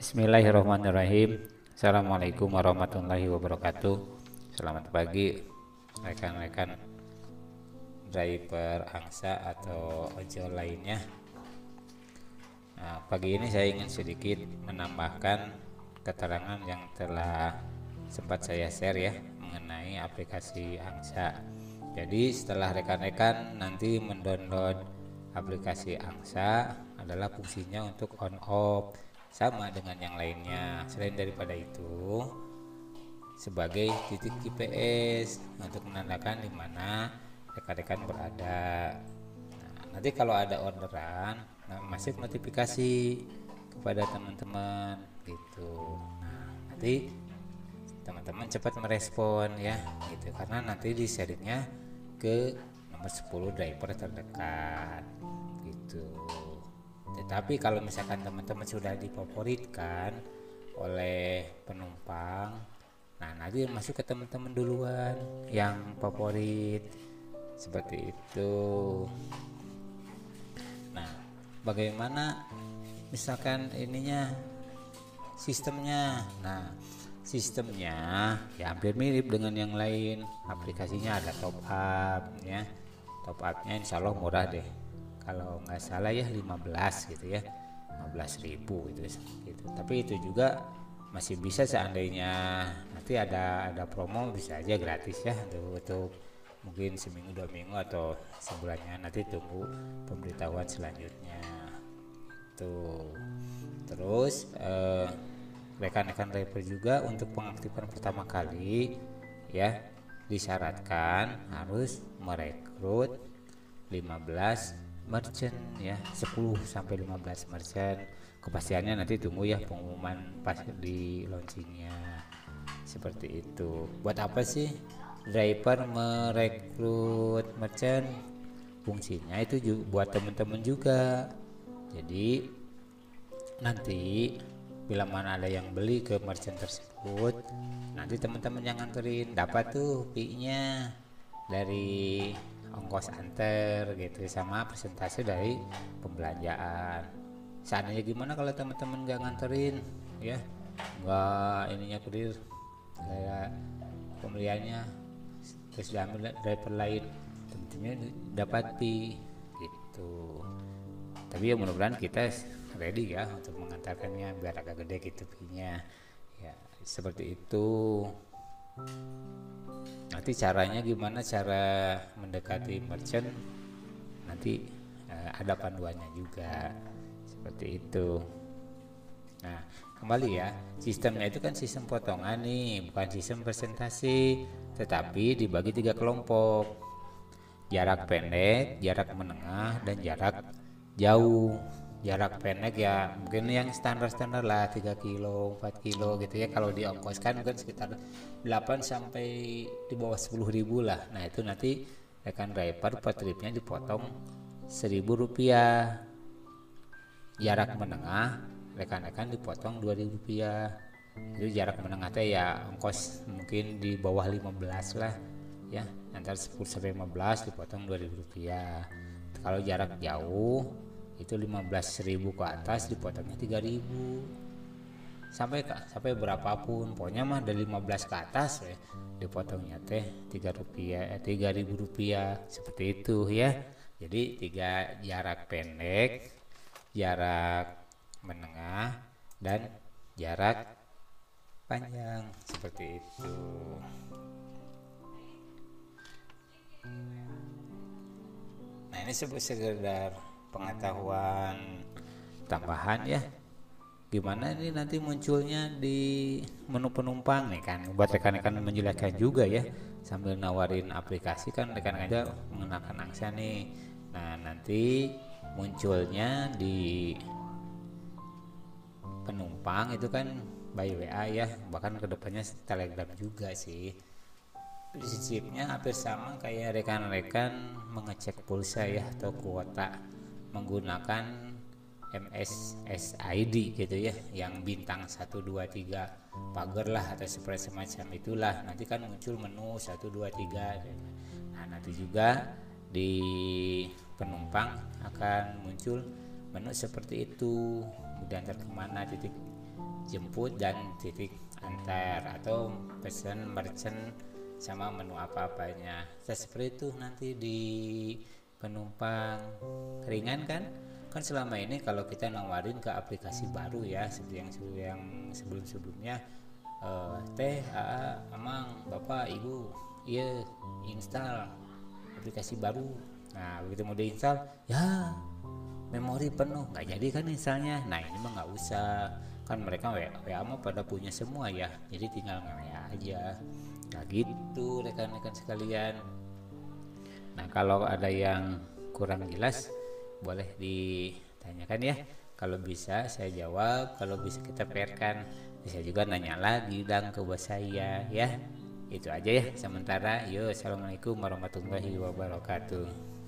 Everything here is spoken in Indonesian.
Bismillahirrahmanirrahim. Assalamualaikum warahmatullahi wabarakatuh. Selamat pagi rekan-rekan driver angsa atau ojol lainnya. Nah, Pagi ini saya ingin sedikit menambahkan keterangan yang telah sempat saya share ya mengenai aplikasi angsa. Jadi setelah rekan-rekan nanti mendownload aplikasi angsa adalah fungsinya untuk on off sama dengan yang lainnya. Selain daripada itu sebagai titik GPS untuk menandakan di mana rekan-rekan berada. Nah, nanti kalau ada orderan nah, masuk notifikasi kepada teman-teman gitu. Nah, nanti teman-teman cepat merespon ya gitu. Karena nanti di sharingnya ke nomor 10 driver terdekat gitu tetapi kalau misalkan teman-teman sudah difavoritkan oleh penumpang nah nanti masuk ke teman-teman duluan yang favorit seperti itu. Nah bagaimana misalkan ininya sistemnya? Nah sistemnya ya hampir mirip dengan yang lain. Aplikasinya ada top up ya. Top upnya insya Allah murah deh kalau nggak salah ya 15 gitu ya. 15 ribu gitu, gitu. Tapi itu juga masih bisa seandainya nanti ada ada promo bisa aja gratis ya untuk, untuk mungkin seminggu dua minggu atau sebulannya. Nanti tunggu pemberitahuan selanjutnya. Tuh terus eh, rekan-rekan driver juga untuk pengaktifan pertama kali ya disyaratkan harus merekrut 15 merchant ya 10 sampai 15 merchant. Kepastiannya nanti tunggu ya pengumuman pas di launchingnya. Seperti itu. Buat apa sih driver merekrut merchant? Fungsinya itu juga buat teman-teman juga. Jadi nanti bila mana ada yang beli ke merchant tersebut nanti teman-teman yang nganterin dapat tuh fee-nya dari ongkos anter gitu sama presentasi dari pembelanjaan. Seandainya gimana kalau teman-teman nggak nganterin ya? Nggak ininya kurir kayak pembeliannya terus diambil driver lain tentunya dapat pi gitu. Tapi ya mudah-mudahan kita ready ya untuk mengantarkannya biar agak gede gitu ya seperti itu nanti caranya gimana? Cara mendekati merchant nanti uh, ada panduannya juga. Seperti itu. Nah kembali ya sistemnya itu kan sistem potongan nih bukan sistem presentasi tetapi dibagi tiga kelompok. Jarak pendek jarak menengah dan jarak jauh jarak pendek ya mungkin yang standar-standar lah 3 kilo 4 kilo gitu ya. Kalau diongkoskan mungkin sekitar 8 sampai di bawah 10 ribu lah. Nah itu nanti rekan driver per tripnya dipotong 1000 rupiah. Jarak menengah rekan-rekan dipotong 2000 rupiah. Itu jarak menengah teh ya ongkos mungkin di bawah 15 lah ya. Antara 10 sampai 15 dipotong 2000 rupiah. Kalau jarak jauh itu 15.000 ke atas dipotongnya 3.000 sampai sampai berapapun pokoknya mah dari 15 ke atas ya dipotongnya teh 3 rupiah eh, 3000 rupiah seperti itu ya. Jadi tiga jarak pendek jarak menengah dan jarak panjang seperti itu. Nah ini sebut sekedar pengetahuan. Tambahan ya. Gimana ini nanti munculnya di menu penumpang nih kan? Buat rekan-rekan menjelaskan juga ya. Sambil nawarin aplikasi kan rekan-rekan mengenakan angsa nih. Nah nanti munculnya di penumpang itu kan by WA ya. Bahkan ke depannya telegram juga sih. Prinsipnya hampir sama kayak rekan-rekan mengecek pulsa ya atau kuota menggunakan MSSID gitu ya yang bintang 1 2 3 pagar lah atau seperti semacam itulah. Nanti kan muncul menu 1 2 3 nah nanti juga di penumpang akan muncul menu seperti itu. Diantar ke mana titik jemput dan titik antar atau pesan merchant sama menu apa-apanya. Seperti itu nanti di penumpang. Ringan kan? Kan selama ini kalau kita nawarin ke aplikasi baru ya seperti yang yang sebelum sebelumnya uh, teh aa, amang bapak ibu iya install aplikasi baru. Nah begitu mau diinstal ya memori penuh. Nggak jadi kan misalnya nah ini mah nggak usah. Kan mereka WA, WA pada punya semua ya. Jadi tinggal WA aja. Nah gitu rekan-rekan sekalian nah kalau ada yang kurang jelas boleh ditanyakan ya. Kalau bisa saya jawab. Kalau bisa kita perkan. Bisa juga nanya lagi dan ke bos saya ya. Itu aja ya sementara. Yuk assalamualaikum warahmatullahi wabarakatuh